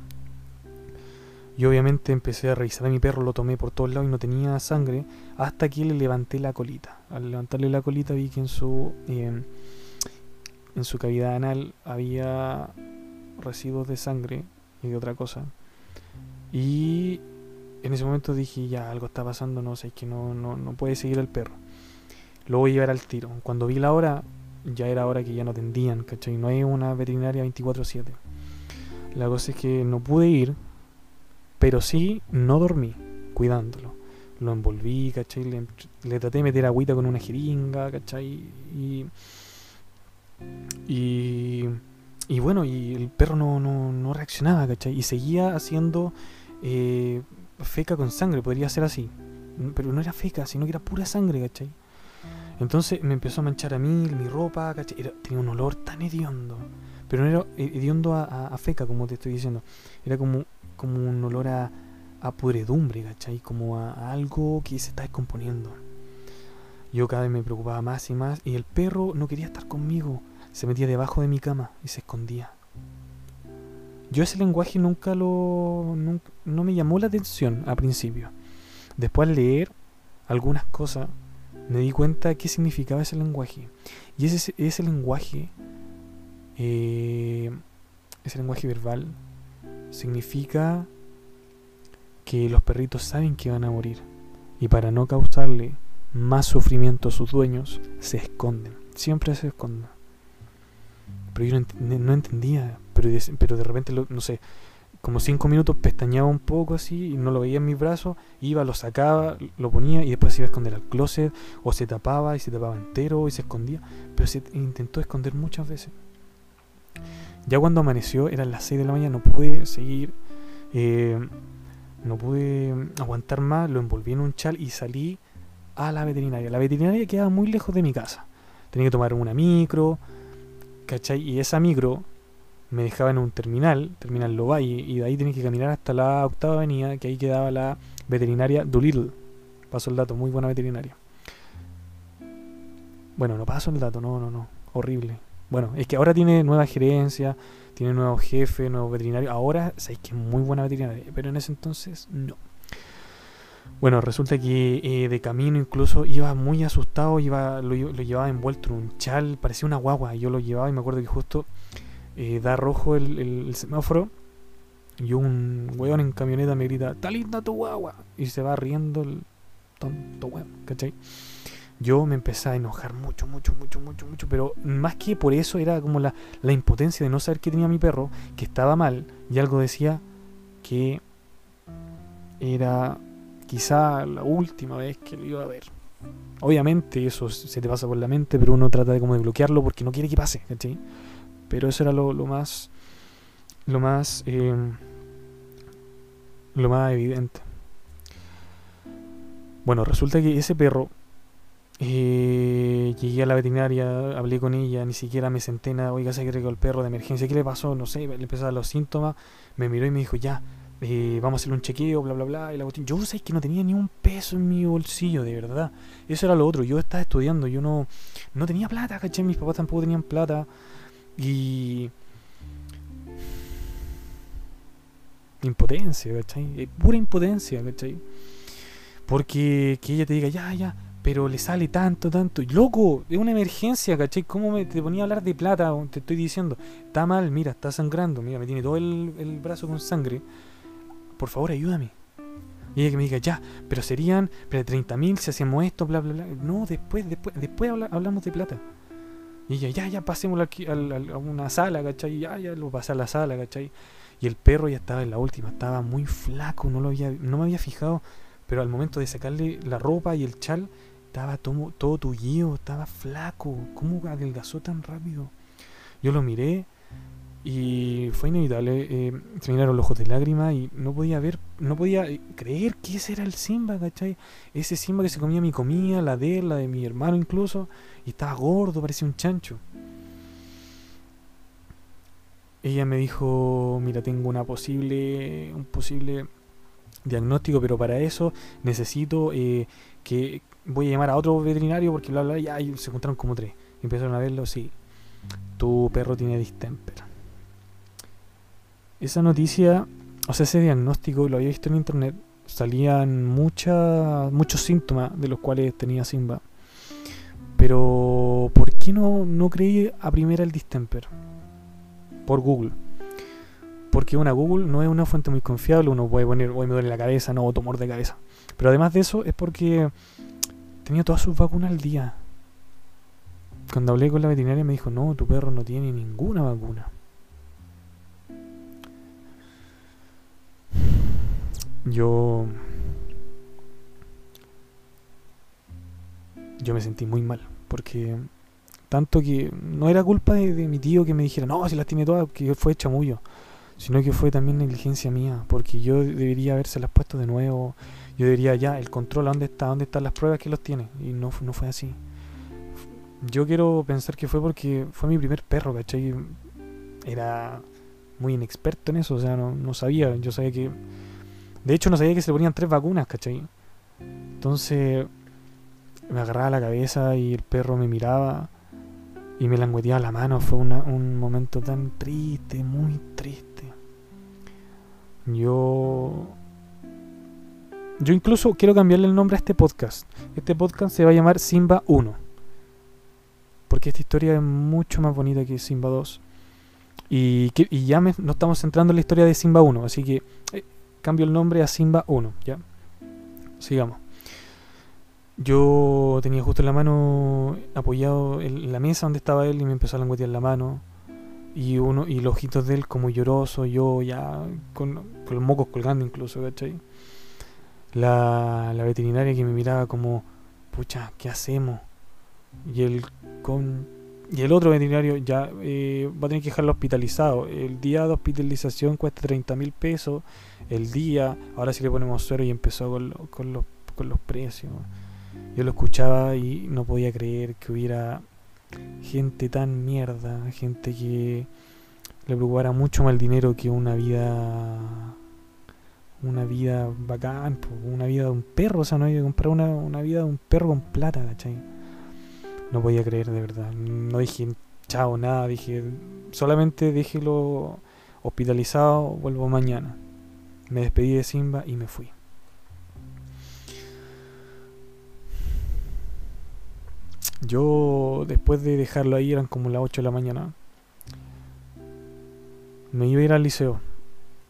Y obviamente empecé a revisar a mi perro, lo tomé por todos lados y no tenía sangre, hasta que le levanté la colita. Al levantarle la colita vi que en su, em, en su cavidad anal había residuos de sangre y de otra cosa. Y en ese momento dije, ya, algo está pasando, no sé, es que no, no, no puede seguir el perro. Lo voy a llevar al tiro. Cuando vi la hora, ya era hora que ya no tendían, ¿cachai? No hay una veterinaria 24/7. La cosa es que no pude ir, pero sí no dormí cuidándolo. Lo envolví, ¿cachai? Le, traté de meter agüita con una jeringa, ¿cachai? Y, y, bueno, y el perro no, no, no reaccionaba, ¿cachai? Y seguía haciendo eh, feca con sangre, podría ser así. Pero no era feca, sino que era pura sangre, ¿cachai? Entonces me empezó a manchar a mí, mi ropa, ¿cachai? tenía un olor tan hediondo. Pero no era hediondo a, feca, como te estoy diciendo. Era como, como un olor a, a pudredumbre, ¿cachai? Como a, algo que se está descomponiendo. Yo cada vez me preocupaba más y más. Y el perro no quería estar conmigo. Se metía debajo de mi cama y se escondía. Yo ese lenguaje nunca lo... no me llamó la atención al principio. Después al leer algunas cosas me di cuenta de qué significaba ese lenguaje. Y ese, ese lenguaje, eh, ese lenguaje verbal, significa que los perritos saben que van a morir. Y para no causarle más sufrimiento a sus dueños, se esconden. Siempre se esconden. Pero yo no, entendía. Pero de, pero de repente, no sé, como cinco minutos pestañaba un poco así y no lo veía en mis brazos, iba, lo sacaba, lo ponía y después se iba a esconder al closet o se tapaba y se tapaba entero y se escondía, pero se intentó esconder muchas veces. Ya cuando amaneció, eran las 6 de la mañana, no pude seguir, eh, no pude aguantar más, lo envolví en un chal y salí a la veterinaria. La veterinaria quedaba muy lejos de mi casa. Tenía que tomar una micro, ¿cachai? Y esa micro me dejaba en un terminal, terminal Lovalle, y de ahí tenía que caminar hasta la octava avenida, que ahí quedaba la veterinaria Doolittle. Paso el dato, muy buena veterinaria. Bueno, no paso el dato, no, no, no, horrible. Bueno, es que ahora tiene nueva gerencia, tiene nuevo jefe, nuevo veterinario. Ahora sabéis que es muy buena veterinaria, pero en ese entonces no. Bueno, resulta que eh, de camino incluso iba muy asustado, iba, lo, llevaba envuelto en un chal, parecía una guagua. Yo lo llevaba y me acuerdo que justo eh, da rojo el, semáforo y un weón en camioneta me grita, está linda tu guagua. Y se va riendo el tonto weón, ¿cachai? Yo me empecé a enojar mucho, mucho, mucho, mucho, mucho. Pero más que por eso era como la, la impotencia de no saber que tenía mi perro, que estaba mal. Y algo decía que era quizá la última vez que lo iba a ver. Obviamente eso se te pasa por la mente, pero uno trata de como de bloquearlo porque no quiere que pase, ¿cachai? Pero eso era lo, más. Lo más. Eh, lo más evidente. Bueno, resulta que ese perro. Eh, llegué a la veterinaria, hablé con ella, ni siquiera me senté nada. Oiga, se que el perro de emergencia. ¿Qué le pasó? No sé, le empezaron los síntomas. Me miró y me dijo, ya, eh, vamos a hacerle un chequeo, bla, bla, bla. Y la Yo sé que no tenía ni un peso en mi bolsillo, de verdad. Eso era lo otro. Yo estaba estudiando, yo no, no tenía plata, caché. Mis papás tampoco tenían plata. Y. Impotencia, ¿cachai? Pura impotencia, ¿cachai? Porque que ella te diga, ya, ya, pero le sale tanto, tanto. Loco, es una emergencia, ¿cachai? ¿Cómo me te ponía a hablar de plata? Te estoy diciendo, está mal, mira, está sangrando, mira, me tiene todo el brazo con sangre. Por favor, ayúdame. Y ella que me diga, ya, pero serían, pero 30 mil si hacemos esto, bla, bla, bla. No, después, después, después hablamos de plata. Y ella, ya, ya, pasémoslo aquí a, una sala, ¿cachai? Ya, ya, lo pasé a la sala, ¿cachai? Y el perro ya estaba en la última, estaba muy flaco, no, lo había, no me había fijado, pero al momento de sacarle la ropa y el chal, estaba todo, todo tullido, estaba flaco. ¿Cómo adelgazó tan rápido? Yo lo miré Y fue inevitable, eh, se me los ojos de lágrimas y no podía ver, no podía creer que ese era el Simba, ¿cachai? Ese Simba que se comía mi comida, la de él, la de mi hermano incluso, y estaba gordo, parecía un chancho. Ella me dijo, mira, tengo una posible, un posible diagnóstico, pero para eso necesito eh, que voy a llamar a otro veterinario porque bla, bla, ya y se encontraron como tres. Empezaron a verlo, sí, tu perro tiene distemper esa noticia, o sea, ese diagnóstico, lo había visto en internet, salían muchas muchos síntomas de los cuales tenía Simba. Pero, ¿por qué no, no creí a primera el distemper? Por Google. Porque una Google no es una fuente muy confiable, uno puede poner, hoy me duele la cabeza, no, tumor de cabeza. Pero además de eso, es porque tenía todas sus vacunas al día. Cuando hablé con la veterinaria me dijo, no, tu perro no tiene ninguna vacuna. Yo yo me sentí muy mal porque tanto que no era culpa de, mi tío que me dijera no si las tiene todas que fue chamullo sino que fue también negligencia mía porque yo debería habérselas puesto de nuevo yo debería ya el control a dónde está dónde están las pruebas que los tiene y no, no fue así yo quiero pensar que fue porque fue mi primer perro ¿cachai? era muy inexperto en eso o sea no, no sabía yo sabía que de hecho, no sabía que se ponían tres vacunas, ¿cachai? Entonces, me agarraba la cabeza y el perro me miraba y me langueteaba la mano. Fue un momento tan triste, muy triste. Yo. Yo incluso quiero cambiarle el nombre a este podcast. Este podcast se va a llamar Simba 1. Porque esta historia es mucho más bonita que Simba 2. Y, ya me, no estamos centrando en la historia de Simba 1. Así que eh, cambio el nombre a Simba 1, ¿ya? Sigamos. Yo tenía justo en la mano apoyado en la mesa donde estaba él y me empezó a languetear la mano. Y uno y los ojitos de él como lloroso, yo ya con, los mocos colgando incluso, ¿cachai? La, la veterinaria que me miraba como, pucha, ¿qué hacemos? Y él con y el otro veterinario ya eh, va a tener que dejarlo hospitalizado. El día de hospitalización cuesta 30 mil pesos. El día, ahora sí le ponemos suero y empezó con, los, con los precios. Yo lo escuchaba y no podía creer que hubiera gente tan mierda, gente que le preocupara mucho más el dinero que una vida una vida bacán, una vida de un perro, o sea, no hay que comprar una, una vida de un perro con plata, ¿cachai? No podía creer de verdad. No dije chao, nada. Dije, solamente déjelo hospitalizado, vuelvo mañana. Me despedí de Simba y me fui. Yo, después de dejarlo ahí, eran como las 8 de la mañana. Me iba a ir al liceo,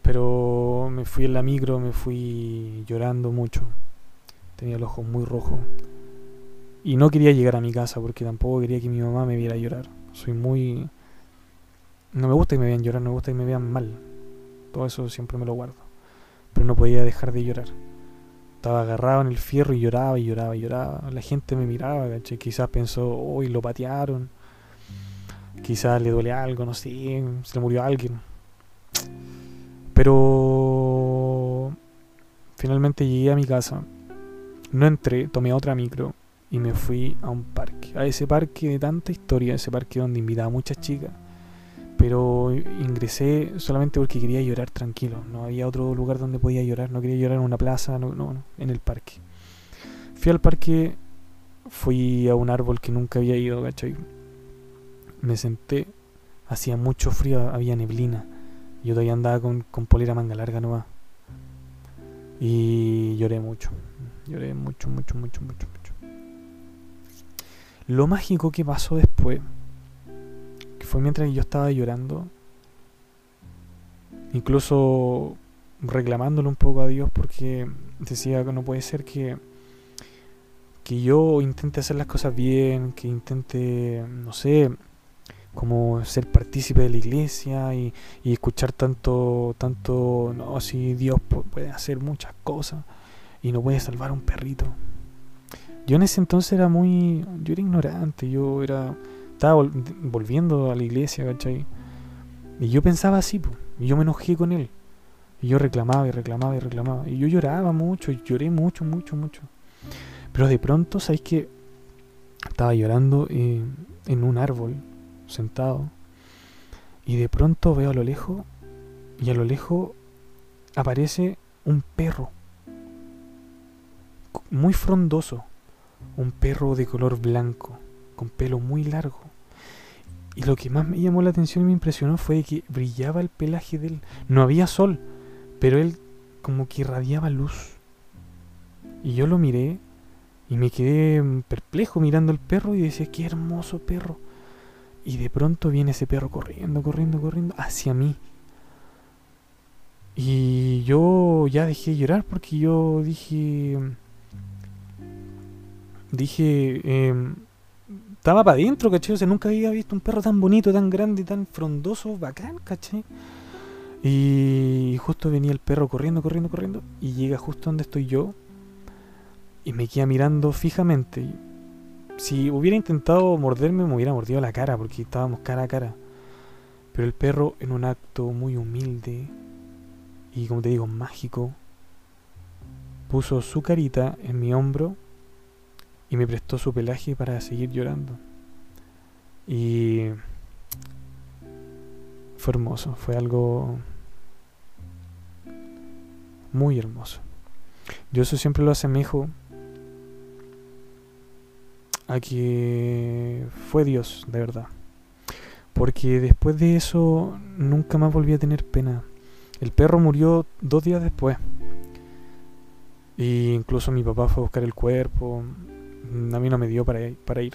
pero me fui en la micro, me fui llorando mucho. Tenía el ojo muy rojo. Y no quería llegar a mi casa porque tampoco quería que mi mamá me viera llorar. Soy muy... No me gusta que me vean llorar, no me gusta que me vean mal. Todo eso siempre me lo guardo. Pero no podía dejar de llorar. Estaba agarrado en el fierro y lloraba y lloraba y lloraba. La gente me miraba, ¿caché? Quizás pensó, uy, lo patearon. Quizás le duele algo, no sé, se le murió alguien. Pero finalmente llegué a mi casa. No entré, tomé otra micro y me fui a un parque, a ese parque de tanta historia, ese parque donde invitaba a muchas chicas, pero ingresé solamente porque quería llorar tranquilo, no había otro lugar donde podía llorar, no quería llorar en una plaza, no, no, en el parque. Fui al parque, fui a un árbol que nunca había ido, ¿cachai? Me senté, hacía mucho frío, había neblina, yo todavía andaba con, con polera manga larga nomás. Y lloré mucho, lloré mucho, mucho, mucho, mucho. Lo mágico que pasó después, que fue mientras yo estaba llorando, incluso reclamándole un poco a Dios porque decía que no puede ser que, que yo intente hacer las cosas bien, que intente, no sé, como ser partícipe de la iglesia y, y escuchar tanto, tanto, no, si Dios puede hacer muchas cosas y no puede salvar a un perrito. Yo en ese entonces era muy. Yo era ignorante, yo era. Estaba volviendo a la iglesia, ¿cachai? Y yo pensaba así, pues, y yo me enojé con él. Y yo reclamaba y reclamaba y reclamaba. Y yo lloraba mucho, y lloré mucho, mucho, mucho. Pero de pronto, ¿sabéis que Estaba llorando eh, en un árbol, sentado. Y de pronto veo a lo lejos, y a lo lejos aparece un perro. Muy frondoso. Un perro de color blanco, con pelo muy largo. Y lo que más me llamó la atención y me impresionó fue que brillaba el pelaje de él. No había sol, pero él como que irradiaba luz. Y yo lo miré y me quedé perplejo mirando al perro y decía, qué hermoso perro. Y de pronto viene ese perro corriendo, corriendo, corriendo hacia mí. Y yo ya dejé de llorar porque yo dije... Dije... Eh, estaba para adentro, ¿cachai? O sea, nunca había visto un perro tan bonito, tan grande, tan frondoso, bacán, ¿cachai? Y justo venía el perro corriendo, corriendo, corriendo. Y llega justo donde estoy yo. Y me queda mirando fijamente. Si hubiera intentado morderme, me hubiera mordido la cara, porque estábamos cara a cara. Pero el perro, en un acto muy humilde y, como te digo, mágico, puso su carita en mi hombro y me prestó su pelaje para seguir llorando. Y fue hermoso, fue algo muy hermoso. Yo eso siempre lo asemejo a que fue Dios, de verdad. Porque después de eso nunca más volví a tener pena. El perro murió dos días después. Y incluso mi papá fue a buscar el cuerpo. A mí no me dio para, para ir.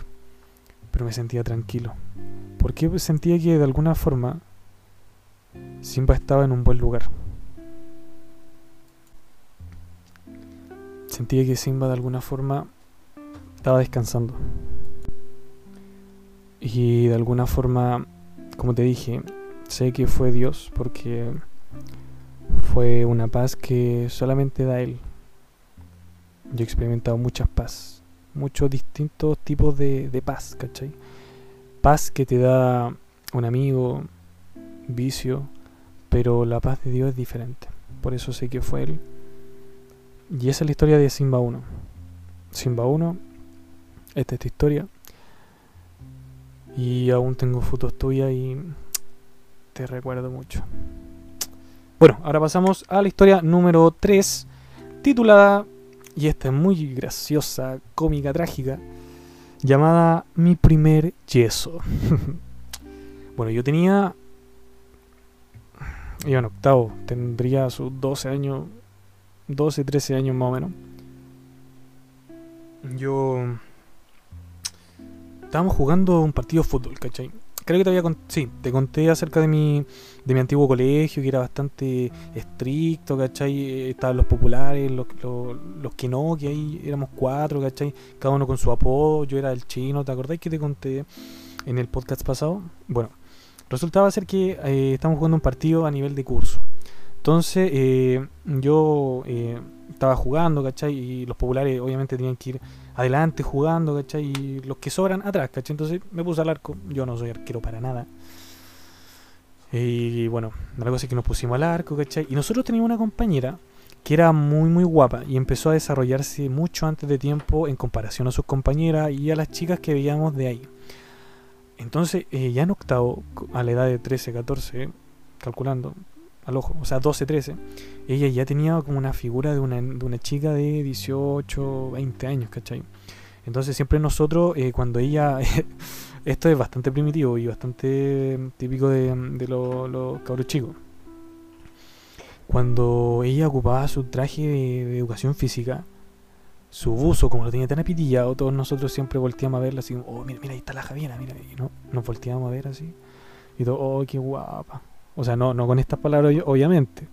Pero me sentía tranquilo. Porque sentía que de alguna forma Simba estaba en un buen lugar. Sentía que Simba de alguna forma estaba descansando. Y de alguna forma, como te dije, sé que fue Dios porque fue una paz que solamente da Él. Yo he experimentado muchas paz, muchos distintos tipos de, de paz, ¿cachai? Paz que te da un amigo, vicio, pero la paz de Dios es diferente. Por eso sé que fue Él. Y esa es la historia de Simba 1. Simba 1 esta es tu historia. Y aún tengo fotos tuyas y te recuerdo mucho. Bueno, ahora pasamos a la historia número 3, titulada, y esta es muy graciosa, cómica, trágica, llamada Mi primer yeso. bueno, yo tenía... Iba en octavo, tendría sus 12 años, 12, 13 años más o menos. Yo estábamos jugando un partido de fútbol, ¿cachai? Creo que te había sí, te conté acerca de mi, de mi antiguo colegio, que era bastante estricto, ¿cachai? Estaban los populares, los, los, que no, que ahí éramos cuatro, ¿cachai? Cada uno con su apodo, yo era el chino, ¿te acordáis que te conté en el podcast pasado? Bueno, resultaba ser que eh, estamos jugando un partido a nivel de curso. Entonces, eh, yo eh, estaba jugando, ¿cachai? Y los populares obviamente tenían que ir adelante jugando, ¿cachai? Y los que sobran atrás, ¿cachai? Entonces me puse al arco. Yo no soy arquero para nada. Y bueno, la cosa es que nos pusimos al arco, ¿cachai? Y nosotros teníamos una compañera que era muy muy guapa y empezó a desarrollarse mucho antes de tiempo en comparación a sus compañeras y a las chicas que veíamos de ahí. Entonces, ya en octavo, a la edad de 13, 14, calculando, al ojo, o sea, 12, 13, ella ya tenía como una figura de una, de una chica de 18, 20 años, ¿cachai? Entonces siempre nosotros, eh, cuando ella, esto es bastante primitivo y bastante típico de, los cabros chicos, cuando ella ocupaba su traje de, educación física, su buzo, como lo tenía tan apitillado, todos nosotros siempre volteamos a verla así, oh, mira, mira, ahí está la Javiera, mira, y no, nos volteamos a ver así, y todo, oh, qué guapa. O sea, no, no con estas palabras, obviamente.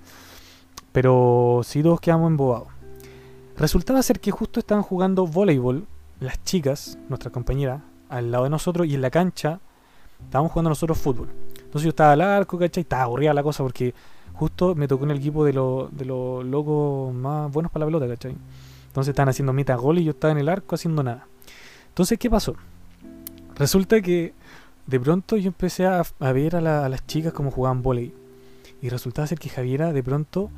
Pero sí todos quedamos embobados. Resultaba ser que justo estaban jugando voleibol las chicas, nuestras compañeras, al lado de nosotros y en la cancha estábamos jugando nosotros fútbol. Entonces yo estaba al arco, ¿cachai? Estaba aburrida la cosa porque justo me tocó en el equipo de los de los locos más buenos para la pelota, ¿cachai? Entonces estaban haciendo mitad gol y yo estaba en el arco haciendo nada. Entonces, ¿qué pasó? Resulta que de pronto yo empecé a, ver a, la- las chicas como jugaban volei. Y resultaba ser que Javiera de pronto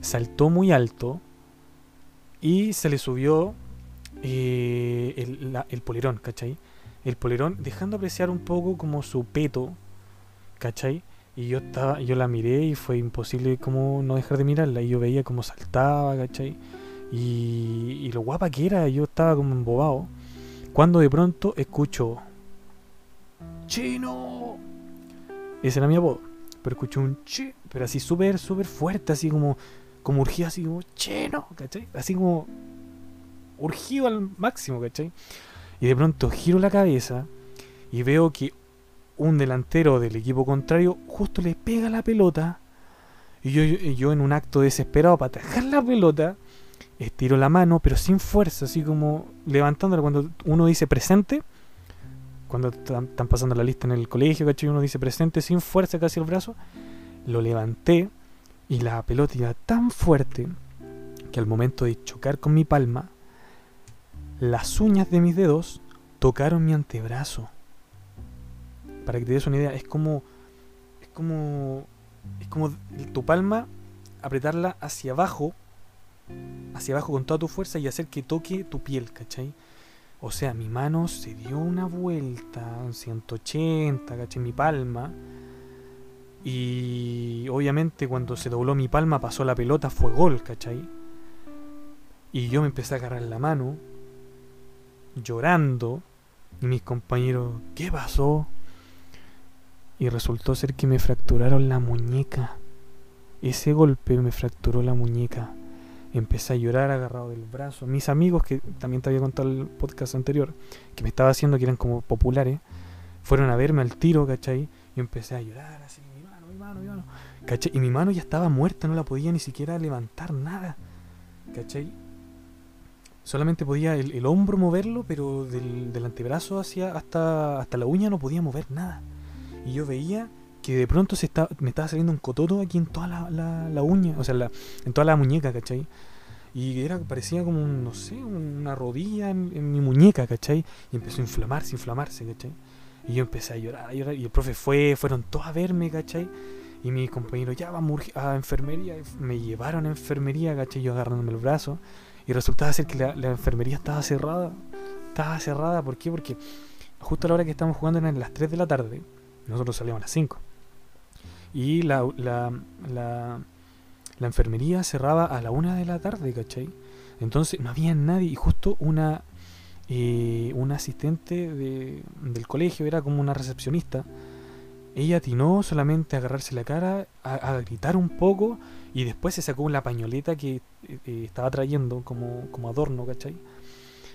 saltó muy alto y se le subió eh, el, la- polerón, ¿cachai? El polerón, dejando apreciar un poco como su peto, ¿cachai? Y yo estaba, yo la miré y fue imposible como no dejar de mirarla. Y yo veía como saltaba, ¿cachai? Y, y lo guapa que era, yo estaba como embobado. Cuando de pronto escucho ¡Chino! Ese era mi apodo. Pero escucho un chi, pero así súper, súper fuerte, así como, como urgido, así como ¡Chino! ¿cachai? Así como urgido al máximo, ¿cachai? Y de pronto giro la cabeza y veo que un delantero del equipo contrario justo le pega la pelota. Y yo, yo en un acto desesperado para atajar la pelota, estiro la mano, pero sin fuerza, así como levantándola. Cuando uno dice presente, cuando están pasando la lista en el colegio, ¿cachai? Uno dice presente sin fuerza casi el brazo, lo levanté y la pelota iba tan fuerte que al momento de chocar con mi palma, las uñas de mis dedos tocaron mi antebrazo. Para que te des una idea, es como. Es como. Es como tu palma, apretarla hacia abajo. Hacia abajo con toda tu fuerza y hacer que toque tu piel, ¿cachai? O sea, mi mano se dio una vuelta, un 180, ¿cachai? Mi palma. Y obviamente cuando se dobló mi palma pasó la pelota, fue gol, ¿cachai? Y yo me empecé a agarrar la mano, llorando. Y mis compañeros, ¿qué pasó? Y resultó ser que me fracturaron la muñeca. Ese golpe me fracturó la muñeca. Empecé a llorar agarrado del brazo. Mis amigos, que también te había contado el podcast anterior, que me estaba haciendo, que eran como populares, fueron a verme al tiro, ¿cachai? Y empecé a llorar así, mi mano, mi mano, mi mano. ¿Cachai? Y mi mano ya estaba muerta, no la podía ni siquiera levantar nada. ¿Cachai? Solamente podía el, el hombro moverlo, pero del, del antebrazo hacia hasta, hasta la uña no podía mover nada. Y yo veía que de pronto se está, me estaba saliendo un cototo aquí en toda la, la, uña, o sea, en toda la muñeca, ¿cachai? Y era, parecía como, un, no sé, una rodilla en, mi muñeca, ¿cachai? Y empezó a inflamarse, inflamarse, ¿cachai? Y yo empecé a llorar, a llorar, y el profe fue, fueron todos a verme, ¿cachai? Y mis compañeros, ya vamos a enfermería, me llevaron a enfermería, ¿cachai? Yo agarrándome el brazo, y resultaba ser que la, la enfermería estaba cerrada, estaba cerrada, ¿por qué? Porque justo a la hora que estábamos jugando eran las 3 de la tarde, nosotros salíamos a las 5. Y la, la, la, enfermería cerraba a la 1 de la tarde, ¿cachai? Entonces no había nadie y justo una, eh, una asistente de- del colegio, era como una recepcionista, ella atinó solamente a agarrarse la cara, a, gritar un poco y después se sacó la pañoleta que eh, eh, estaba trayendo como, como adorno, ¿cachai?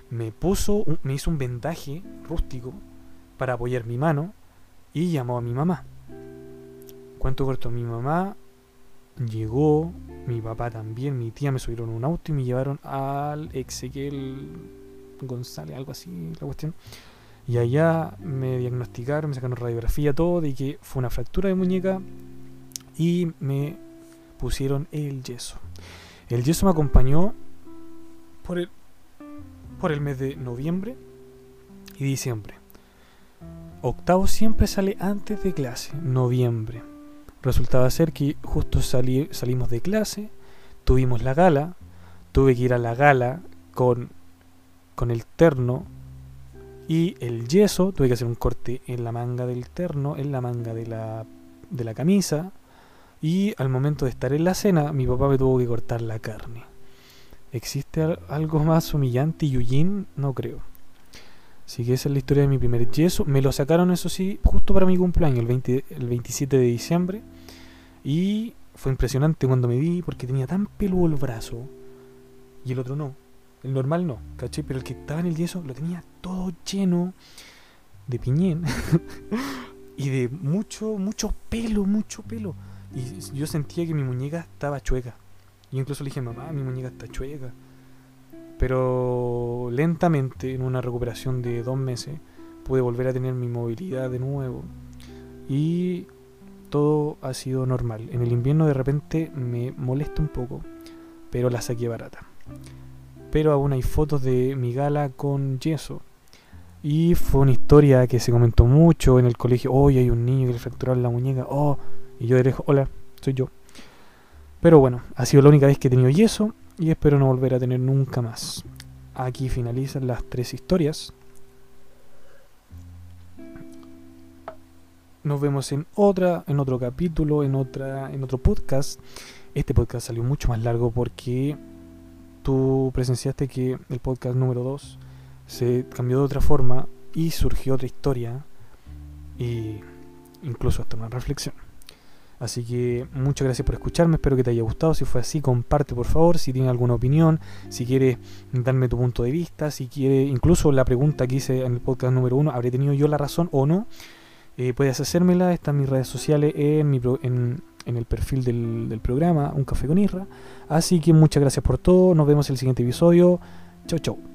Me puso, me hizo un vendaje rústico para apoyar mi mano y llamó a mi mamá. Cuento corto, mi mamá llegó, mi papá también, mi tía me subieron un auto y me llevaron al Ezequiel González, algo así, la cuestión. Y allá me diagnosticaron, me sacaron radiografía, todo, de que fue una fractura de muñeca y me pusieron el yeso. El yeso me acompañó por el, por el mes de noviembre y diciembre. Octavo siempre sale antes de clase, noviembre. Resultaba ser que justo salí- salimos de clase, tuvimos la gala, tuve que ir a la gala con, con el terno y el yeso, tuve que hacer un corte en la manga del terno, en la manga de la, de la camisa y al momento de estar en la cena mi papá me tuvo que cortar la carne. ¿Existe al- algo más humillante y? No creo. Así que esa es la historia de mi primer yeso. Me lo sacaron, eso sí, justo para mi cumpleaños, el, 20 el 27 de diciembre. Y fue impresionante cuando me vi porque tenía tan peludo el brazo y el otro no. El normal no, ¿cachai? Pero el que estaba en el yeso lo tenía todo lleno de piñén y de mucho, mucho pelo, mucho pelo. Y yo sentía que mi muñeca estaba chueca. Yo incluso le dije, mamá, mi muñeca está chueca. Pero lentamente, en una recuperación de dos meses, pude volver a tener mi movilidad de nuevo. Y todo ha sido normal. En el invierno de repente me molesta un poco, pero la saqué barata. Pero aún hay fotos de mi gala con yeso. Y fue una historia que se comentó mucho en el colegio. Hoy hay un niño que le fracturaron la muñeca. Oh, y yo de hola, soy yo. Pero bueno, ha sido la única vez que he tenido yeso y espero no volver a tener nunca más. Aquí finalizan las tres historias. Nos vemos en otra, en otro capítulo, en otra, en otro podcast. Este podcast salió mucho más largo porque tú presenciaste que el podcast número 2 se cambió de otra forma y surgió otra historia y incluso hasta una reflexión. Así que muchas gracias por escucharme, espero que te haya gustado. Si fue así, comparte por favor. Si tienes alguna opinión, si quieres darme tu punto de vista, si quieres, incluso la pregunta que hice en el podcast número uno, ¿habré tenido yo la razón o no? Eh, puedes hacérmela, está en mis redes sociales, en, mi en, el perfil del, del programa Un Café con Irra. Así que muchas gracias por todo, nos vemos en el siguiente episodio. Chau, chau.